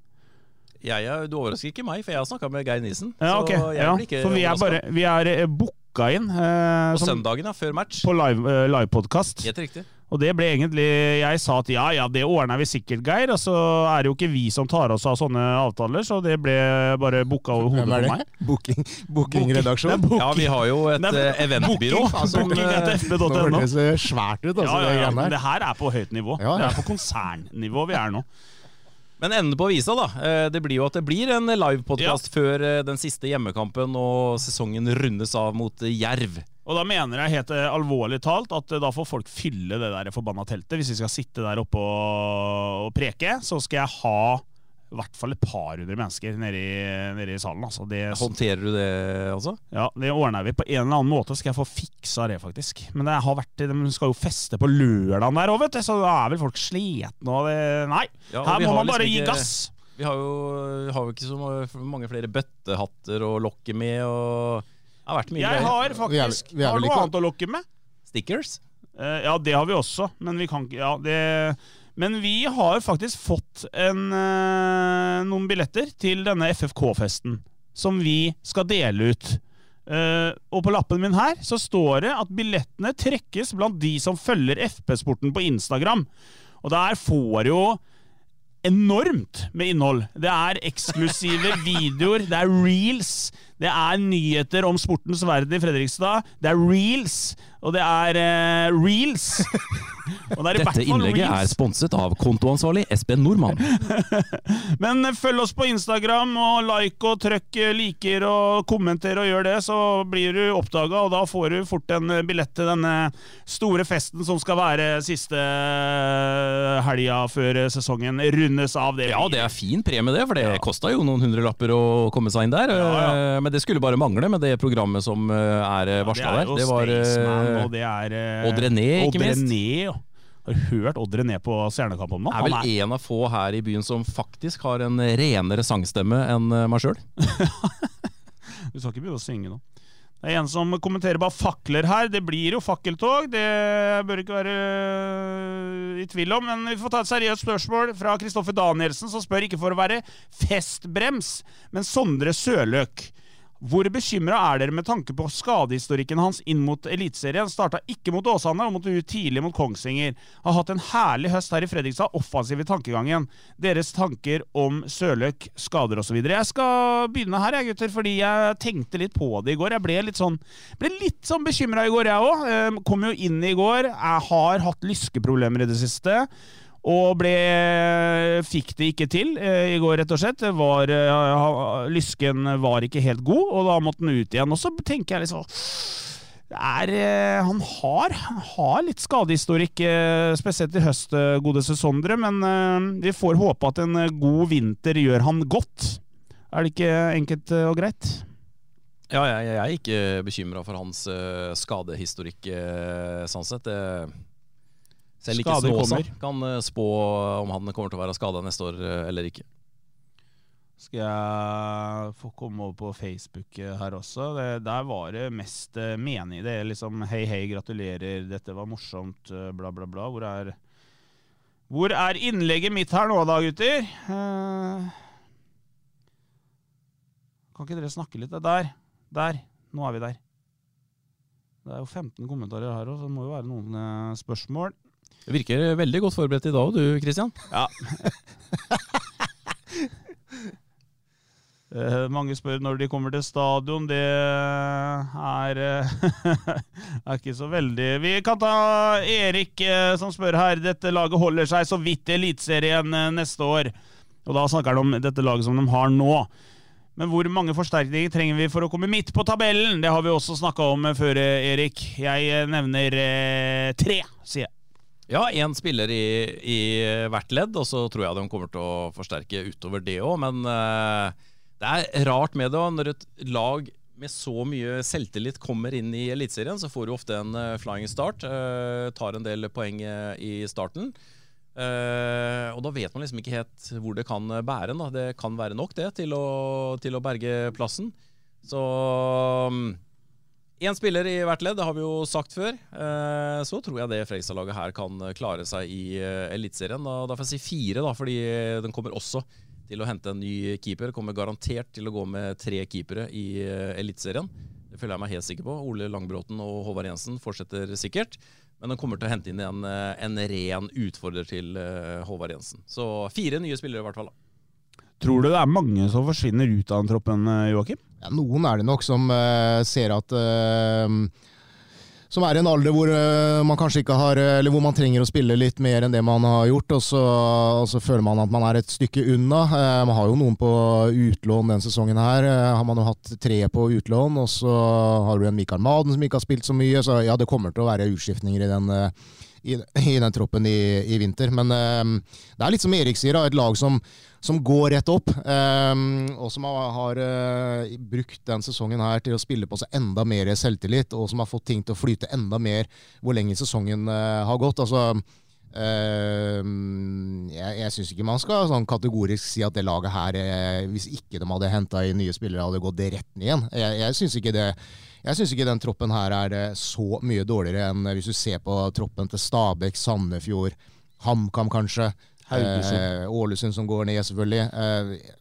Ja, ja, du overrasker ikke meg, for jeg har snakka med Geir Nisen. Ja. Så jeg Ja, blir ikke for vi er bare Vi er eh, booka inn eh, På som- søndagen, ja, før match. på live, live livepodkast. Helt riktig. Og det ble egentlig Jeg sa at ja, ja, det ordner vi sikkert, Geir. Og så er det jo ikke vi som tar oss av sånne avtaler, så det ble bare booka over hodet på det? meg. Booking, bookingredaksjon? Det er Ja, vi har jo et Det er eh, eventbyrå. Booking, som, booking eh, etter Nå fb.no. hørtes det svært ut, altså. Ja, ja, det ja, der. det her er på høyt nivå. Ja, ja. Det er på konsernnivå vi er nå. Men enden på visa, da. eh, Det blir jo at det blir en livepodkast før eh, den siste hjemmekampen og sesongen rundes av mot Jerv. Og da mener jeg helt eh, alvorlig talt at eh, da får folk fylle det der forbanna teltet. Hvis vi skal sitte der oppe og, og preke, så skal jeg ha i hvert fall et par hundre mennesker nede i, nede i salen. Altså. Det, Håndterer du det, altså? ja, det ordner vi på en eller annen måte. Skal jeg få fiksa det, faktisk. Men det har vært, de skal jo feste på lørdagen der òg, vet du. Så da er vel folk slitne og det Nei, Ja, og her må man bare liksom gi gass. Vi har jo, har jo ikke så mange flere bøttehatter å lokke med, og har vært mye Jeg har Vi er- faktisk vi er Har du noe annet å lokke med? Stickers? Uh, ja, det har vi også, men vi kan ikke Ja, det Men vi har faktisk fått en, uh, noen billetter til denne FFK-festen, som vi skal dele ut. Uh, og på lappen min her så står det at billettene trekkes blant de som følger FP-sporten på Instagram. Og der får jo enormt med innhold. Det er eksklusive (laughs) videoer, det er reels, det er nyheter om sportens verden i Fredrikstad, det er reels, og det er uh, reels. (laughs) Og det Dette innlegget er sponset av kontoansvarlig Espen Nordmann. (laughs) Men eh, følg oss på Instagram, og like og trykk eh, liker og kommenter og gjør det, så blir du oppdaga, og da får du fort en eh, billett til denne store festen som skal være siste helga før sesongen rundes av. Det Ja, det er fin premie, det, for det kosta jo noen hundrelapper å komme seg inn der. Ja, ja. Men det skulle bare mangle med det programmet som er varsla det er der. Det var Staysman, og det er eh, Odd René, ikke minst. Har du hørt Oddre ned på Stjernekampen nå? er vel er, en av få her i byen som faktisk har en renere sangstemme enn eh, meg sjøl. (laughs) du skal ikke begynne å synge nå. Det er en som kommenterer bare fakler her. Det blir jo fakkeltog, det bør ikke være øh, i tvil om. Men vi får ta et seriøst spørsmål fra Kristoffer Danielsen, som spør ikke for å være festbrems, men Sondre Sørløk. Hvor bekymra er dere med tanke på skadehistorikken hans inn mot Eliteserien? Starta ikke mot Åsane og måtte ut tidlig mot Kongsvinger. Har hatt en herlig høst her i Fredrikstad, offensiv i tankegangen. Deres tanker om Sørløk, skader osv. Jeg skal begynne her, jeg, gutter, fordi jeg tenkte litt på det i går. Jeg ble litt sånn, ble sånn bekymra i går, jeg òg. Kom jo inn i går. Jeg har hatt lyskeproblemer i det siste. Og ble, fikk det ikke til eh, i går, rett og slett. Var, eh, lysken var ikke helt god, og da måtte han ut igjen. Og så tenker jeg liksom er, eh, han, har, han har litt skadehistorikk, eh, spesielt i høst, godeste Sondre. Men vi får håpe at en god vinter gjør han godt. Er det ikke enkelt og greit? Ja, jeg, jeg er ikke bekymra for hans skadehistorikk, sånn sett. Det, selv ikke Skader Snåsa kommer. kan uh, spå om han kommer til å være skada neste år uh, eller ikke. Skal jeg få komme over på Facebook eh, her også? Det, der var det mest eh, menig. Det er liksom hei, hei, gratulerer, dette var morsomt, eh, bla, bla, bla. Hvor er, hvor er innlegget mitt her nå da, gutter? Eh, kan ikke dere snakke litt? Der. Der. Nå er vi der. Det er jo 15 kommentarer her òg, så det må jo være noen eh, spørsmål. Du virker veldig godt forberedt i dag, du Christian. Ja. (laughs) Eh, mange spør når de kommer til stadion. Det er, eh, (laughs) er ikke så veldig Vi kan ta Erik eh, som spør her. Dette laget holder seg så vidt i Eliteserien neste år. Og da snakker han om dette laget som de har nå. Men hvor mange forsterkninger trenger vi for å komme midt på tabellen? Det har vi også snakka om før, Erik. Jeg nevner tre, sier jeg. Ja, én spiller i, i hvert ledd, og så tror jeg de kommer til å forsterke utover det òg. Men eh, det er rart med det. òg. Når et lag med så mye selvtillit kommer inn i Eliteserien, så får du ofte en eh, flying start. eh, tar en del poeng i starten. Og da vet man liksom ikke helt hvor det kan bære. Da. Det kan være nok det til å, til å berge plassen. Så Én spiller i hvert ledd, det har vi jo sagt før. Eh, så tror jeg det Fredrikstad-laget her kan klare seg i eh, Eliteserien. Da, får jeg si fire, da, fordi den kommer også til å hente en ny keeper. Kommer garantert til å gå med tre keepere i eh, Eliteserien. Det føler jeg meg helt sikker på. Ole Langbråten og Håvard Jensen fortsetter sikkert. Men den kommer til å hente inn en, en ren utfordrer til Håvard Jensen. Så fire nye spillere i hvert fall. da. Tror du det er mange som forsvinner ut av den troppen, Joakim? Ja, noen er det nok som uh, ser at eh, Som er i en alder hvor eh, man kanskje ikke har Eller hvor man trenger å spille litt mer enn det man har gjort, og så, og så føler man at man er et stykke unna. Man har jo noen på utlån denne sesongen her. Har man jo hatt tre på utlån, og så har du en Mikael Maden som ikke har spilt så mye. Så ja, det kommer til å være utskiftninger i den i, i den troppen i, i vinter. Men eh, det er litt som Erik sier, et lag som, som går rett opp, eh, og som har, har eh, brukt den sesongen her til å spille på seg enda mer selvtillit, og som har fått ting til å flyte enda mer hvor lenge sesongen eh, har gått. Altså, Uh, jeg jeg syns ikke man skal sånn kategorisk si at det laget her, eh, hvis ikke de hadde henta inn nye spillere, hadde gått rett ned igjen. Jeg, jeg syns ikke det. Jeg syns ikke den troppen her er eh, så mye dårligere enn hvis du ser på troppen til Stabæk, Sandefjord, HamKam kanskje. Eh, Ålesund som går ned, selvfølgelig. Eh,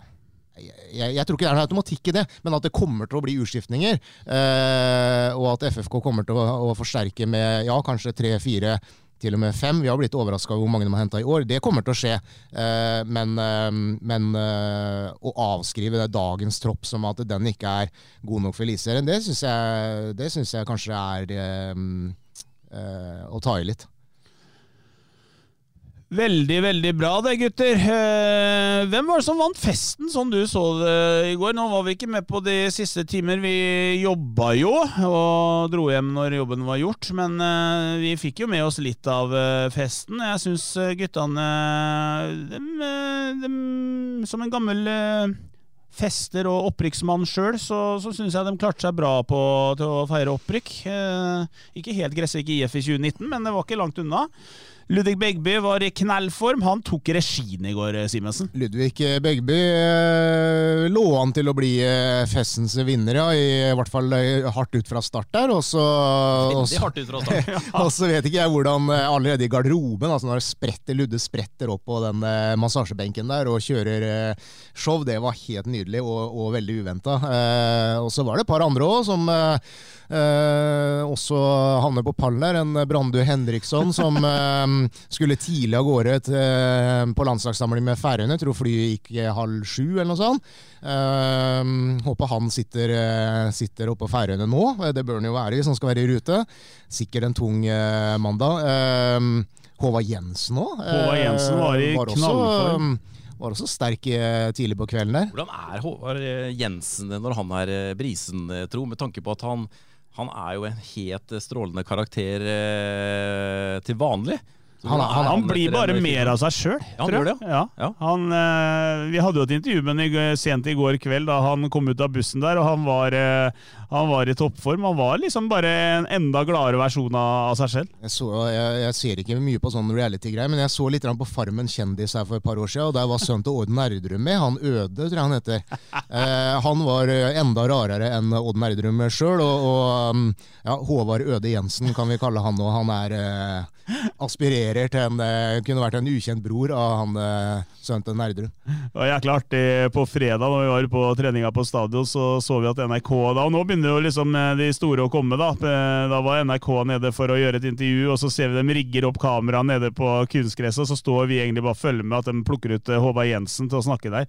jeg, jeg tror ikke det er noe automatikk i det, men at det kommer til å bli utskiftninger. Eh, og at FFK kommer til å, å forsterke med ja, kanskje tre-fire, til og med fem. Vi har blitt overraska over hvor mange de har henta i år. Det kommer til å skje. Eh, men eh, men eh, å avskrive dagens tropp som at den ikke er god nok for Eliteserien, det syns jeg, jeg kanskje er å ta i litt. Veldig, veldig bra det, gutter. Eh, hvem var det som vant festen, sånn du så det i går? Nå var vi ikke med på de siste timer. Vi jobba jo, og dro hjem når jobben var gjort. Men eh, vi fikk jo med oss litt av eh, festen. Jeg syns guttene dem, dem, Som en gammel fester og opprykksmann sjøl, så, så syns jeg de klarte seg bra på, til å feire opprykk. Ikke helt Gressvik IF i 2019, men det var ikke langt unna. Ludvig Begby var i knellform. Han tok regien i går, Simensen. Ludvig Begby eh, lå an til å bli eh, festens vinner, ja. I hvert fall eh, hardt ut fra start der. Og så, og Veldig så, hardt ut fra start. (laughs) og så vet ikke jeg hvordan eh, allerede i garderoben altså når spretter, Ludde spretter opp på den eh, massasjebenken der og kjører eh, show. Det var helt nydelig og, og veldig uventa. Eh, og så var det et par andre òg som eh, eh, også havner på pallen der. En Brandu Henriksson som (laughs) eh, skulle tidlig av gårde til, på landslagssamling med Færøyene. Tror flyet gikk halv sju eller noe sånt. Eh, håper han sitter, eh, sitter oppe på Færøyene nå. Eh, Det bør han jo være hvis han skal være i rute. Sikkert en tung eh, mandag. Eh, Håvard Jensen òg. Håvard Jensen var i knallform. Var også sterk eh, tidlig på kvelden der. Hvordan er Håvard eh, Jensen når han er eh, brisen, eh, tro? Med tanke på at han, han er jo en helt strålende karakter eh, til vanlig. Han, er han, blir bare mer av seg sjøl, han gjør det, ja. ja. Han, eh, vi hadde jo et intervju med ham sent i går kveld da han kom ut av bussen der, og han var, eh, han var i toppform. Han var liksom bare en enda gladere versjon av, seg selv. Jeg, så, jeg, jeg ser ikke mye på sånn reality-greier, men jeg så litt på Farmen kjendis her for et par år siden, og der var sønnen til Odd Nerdrum med. Han Øde, tror jeg han heter. Eh, han var enda rarere enn Odd Nerdrum sjøl, og, og um, ja, Håvard Øde Jensen kan vi kalle han nå. Han er eh, aspirerer til en uh, Kunne vært en ukjent bror av han uh, sønnen til Nerdrum. Det var jækla artig på fredag når vi var på treninga på stadion, så så vi at NRK da, og Nå begynner jo liksom eh, de store å komme. Da Da var NRK nede for å gjøre et intervju, og så ser vi dem rigger opp kameraet nede på kunstgresset, så står vi egentlig bare og følger med at de plukker ut Håvard Jensen til å snakke der.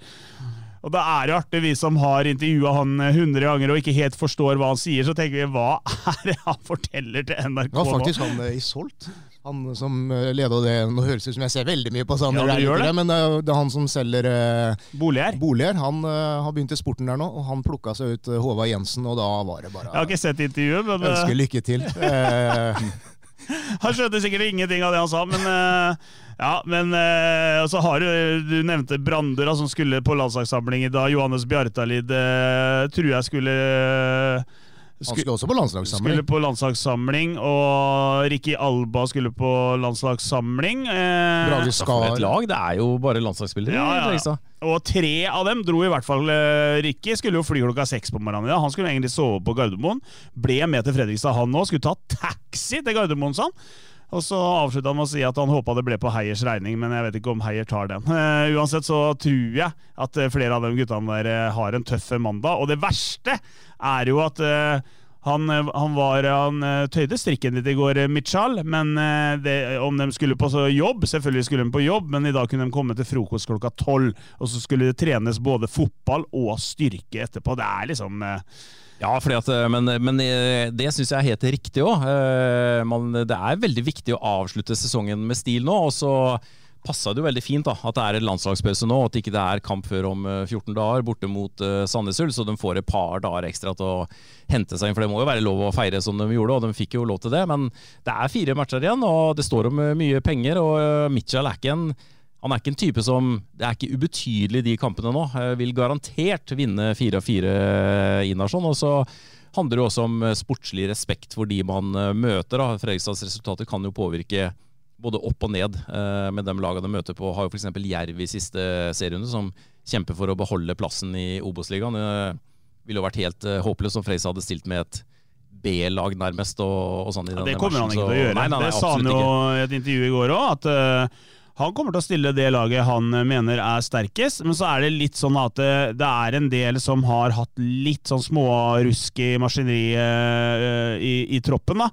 Og da er det artig, vi som har intervjua han eh, 100 ganger og ikke helt forstår hva han sier, så tenker vi hva (laughs) er det han forteller til NRK Det var faktisk han i Isolt. Han som leda leder det Nå høres det ut som jeg ser veldig mye på Sander, Ja, det, det. men det er, han som selger eh, Boliger. boliger. Han eh, har begynt i sporten der nå, og han plukka seg ut eh, Håvard Jensen, og da var det Jeg bare har ikke sett intervjuet, men eh, Ønsker lykke til. Eh, (laughs) Han skjønte sikkert ingenting av det han sa, men eh, ja, men eh, så har du Du nevnte Brandur, som skulle på landslagssamling i dag. Johannes Bjartalid eh, tror jeg skulle han skulle også på landslagssamling. Skulle på landslagssamling, og Ricky Alba skulle på landslagssamling. Eh, Brage skal et lag, det er jo bare landslagsspillere. Ja, ja, ja. Og tre av dem dro i hvert fall eh, Ricky skulle jo fly klokka seks på morgenen. i dag. Han skulle egentlig sove på Gardermoen. Ble med til Fredrikstad, han òg. Skulle ta taxi til Gardermoen, sa han. Og så avslutta han med å si at han håpa det ble på Heiers regning, men jeg vet ikke om Heier tar den. Uh, uansett så tror jeg at eh, flere av de guttene der eh, har en tøff mandag. Og det verste er jo at uh, han, han, var, han tøyde strikken litt i går, Mitchell, men det, om de skulle på jobb Selvfølgelig skulle de på jobb, men i dag kunne de komme til frokost klokka tolv. Og så skulle det trenes både fotball og styrke etterpå. Det er liksom Ja, at, men, men eh, det syns jeg er helt riktig òg. Det er veldig viktig å avslutte sesongen med stil nå. og så passa det jo veldig fint da, at det er en landslagspause nå, at ikke det er kamp før om eh, 14 dager borte mot Sandnes Ulf, så de får et par dager ekstra til å hente seg inn. For det må jo være lov å feire som de gjorde, og de fikk jo lov til det. Men det er fire matcher igjen, og det står om eh, mye penger. Og uh, Mitchell er ikke en han er ikke en type som Det er ikke ubetydelig, de kampene nå. Eh, Vil garantert vinne fire av fire i nasjon. Og så handler det også om eh, sportslig respekt for de man eh, møter. da. Fredrikstads resultater kan jo påvirke både opp og ned eh, med de lagene de møter på. Har jo f.eks. Jerv i siste serierunde, som kjemper for å beholde plassen i Obos-ligaen. Det ville jo vært helt eh, håpløst om Fredrikstad hadde stilt med et B-lag nærmest. og, og sånn i Ja, det kommer han ikke til å gjøre. Nei, nei, nei, det sa han jo i et intervju i går òg, at eh, han kommer til å stille det laget han eh, mener er sterkest. Men så er det litt sånn at det, det er en del som har hatt litt sånn smårusk i maskineriet eh, i, i troppen. da.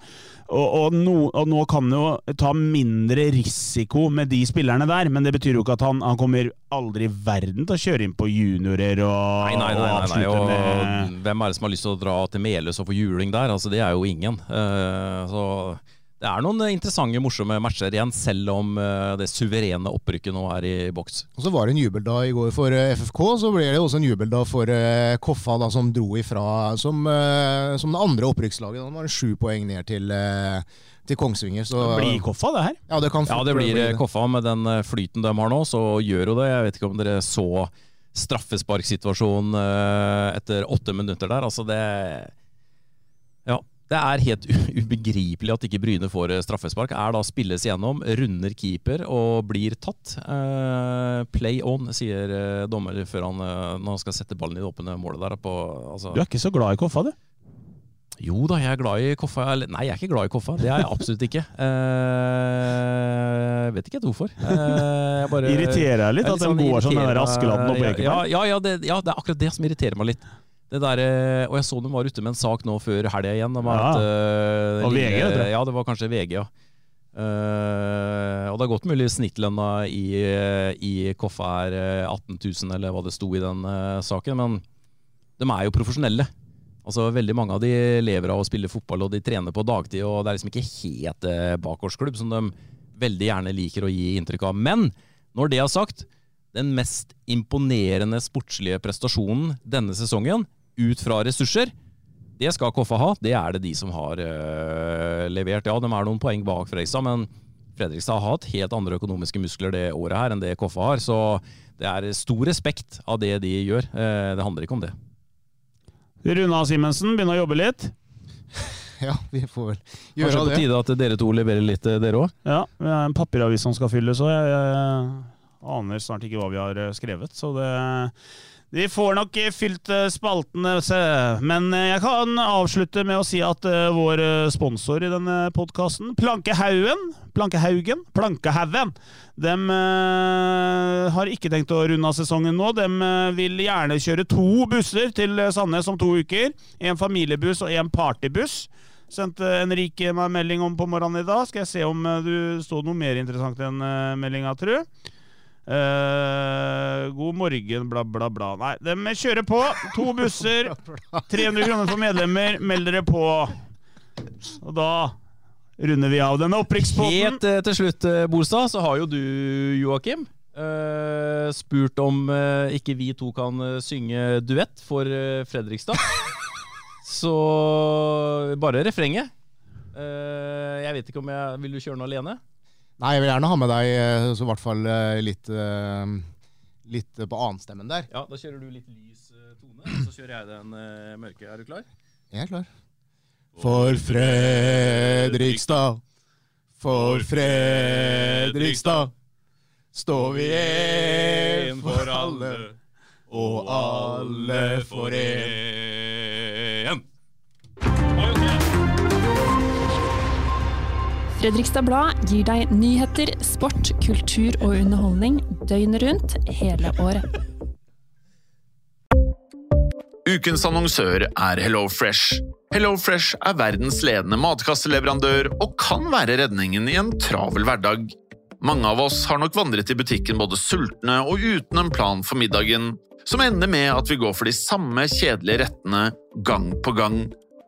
Og, og, nå, og nå kan han jo ta mindre risiko med de spillerne der, men det betyr jo ikke at han, han kommer aldri i verden til å kjøre inn på juniorer og, Nei, nei, nei, nei, nei, nei. Og hvem er det som har lyst til å dra til Meløs og få juling der? Altså, det er jo ingen. Uh, så det er noen interessante, morsomme matcher igjen, selv om eh, det suverene opprykket nå er i boks. Og så var det en jubeldag i går for eh, FFK, så ble det også en jubeldag for eh, Koffa, da, som dro ifra som, eh, som det andre opprykkslaget. Da var det sju poeng ned til, eh, til Kongsvinger. Så, Blir Koffa, det her? Ja, det, kan Ja, det blir bli eh, Koffa med den eh, flyten de har nå, så gjør jo det. Jeg vet ikke om dere så straffesparksituasjonen eh, etter åtte minutter der. Altså, det. Det er helt ubegripelig at ikke Bryne får eh, straffespark. Er da spilles igjennom, runder keeper og blir tatt. Eh, play on, sier eh, dommer før han, når han skal sette ballen i det åpne målet der. På, altså. Du er ikke så glad i Koffa, du? Jo da, jeg er glad i Koffa. Nei, jeg er ikke glad i Koffa. Det er jeg absolutt ikke. Eh, vet ikke helt hvorfor. Jeg bare- Irriterer deg litt jeg er at de går sånn med Askeladden oppe på ja, Ja, ja, ja, det, ja, det er akkurat det som irriterer meg litt. Det der, eh, og jeg så de var ute med en sak nå før helga igjen. Om Ja. at, uh, Og VG, det. Ja, det var kanskje VG, ja. Uh, og det er godt mulig snittlønna i, eh, i Koffa er eh, 18 000, eller hva det sto i den uh, saken. Men de er jo profesjonelle. Altså Veldig mange av de lever av å spille fotball, og de trener på dagtid. og Det er liksom ikke helt uh, bakgårdsklubb, som de veldig gjerne liker å gi inntrykk av. Men når det er sagt, den mest imponerende sportslige prestasjonen denne sesongen, ut fra ressurser, det skal Koffa ha. Det er det de som har øh, levert. Ja, de er noen poeng bak Fredrikstad, men Fredrikstad har hatt helt andre økonomiske muskler det året her enn det Koffa har. Så det er stor respekt av det de gjør. Eh, det handler ikke om det. Runa Simensen begynner å jobbe litt. (laughs) Ja, vi får vel Kanskje gjøre på det. tide at dere to leverer litt, eh, dere òg? Ja, det er en papiravis som skal fylles, òg. jeg, jeg aner snart ikke hva vi har eh, skrevet. Så det De får nok fylt eh, spaltene, men eh, jeg kan avslutte med å si at eh, vår sponsor i denne podkasten, Plankehaugen, Plankehaugen, Plankehaugen, de har ikke tenkt å runde av sesongen nå. De vil gjerne kjøre to busser til Sandnes om to uker. En familiebuss og en partybuss. Sendte Henrike meg melding om på morgenen i dag. Skal jeg se om du sto noe mer interessant enn meldinga, tru. Eh, god morgen, bla, bla, bla. Nei, de kjører på. To busser. (laughs) 300 kroner for medlemmer. Meld dere på. Og da runder vi av denne opprykkspotten. Helt uh, til slutt, uh, Bolstad, så har jo du, Joakim, spurt om ikke vi to kan synge duett for Fredrikstad. (laughs) så bare refrenget. Jeg vet ikke om jeg Vil du kjøre den alene? Nei, jeg vil gjerne ha med deg eh, så i hvert fall eh, litt, eh, litt på annenstemmen der. Ja, da kjører du litt lys tone, så kjører jeg den mørke. Er du klar? Jeg er klar. For Fredrikstad, for Fredrikstad, står vi en for alle, og alle for en. Fredrikstad Blad gir deg nyheter, sport, kultur og underholdning døgnet rundt hele året. Ukens annonsør er HelloFresh. HelloFresh er verdens ledende matkasseleverandør og kan være redningen i en travel hverdag. Mange av oss har nok vandret i butikken både sultne og uten en plan for middagen, som ender med at vi går for de samme kjedelige rettene gang på gang.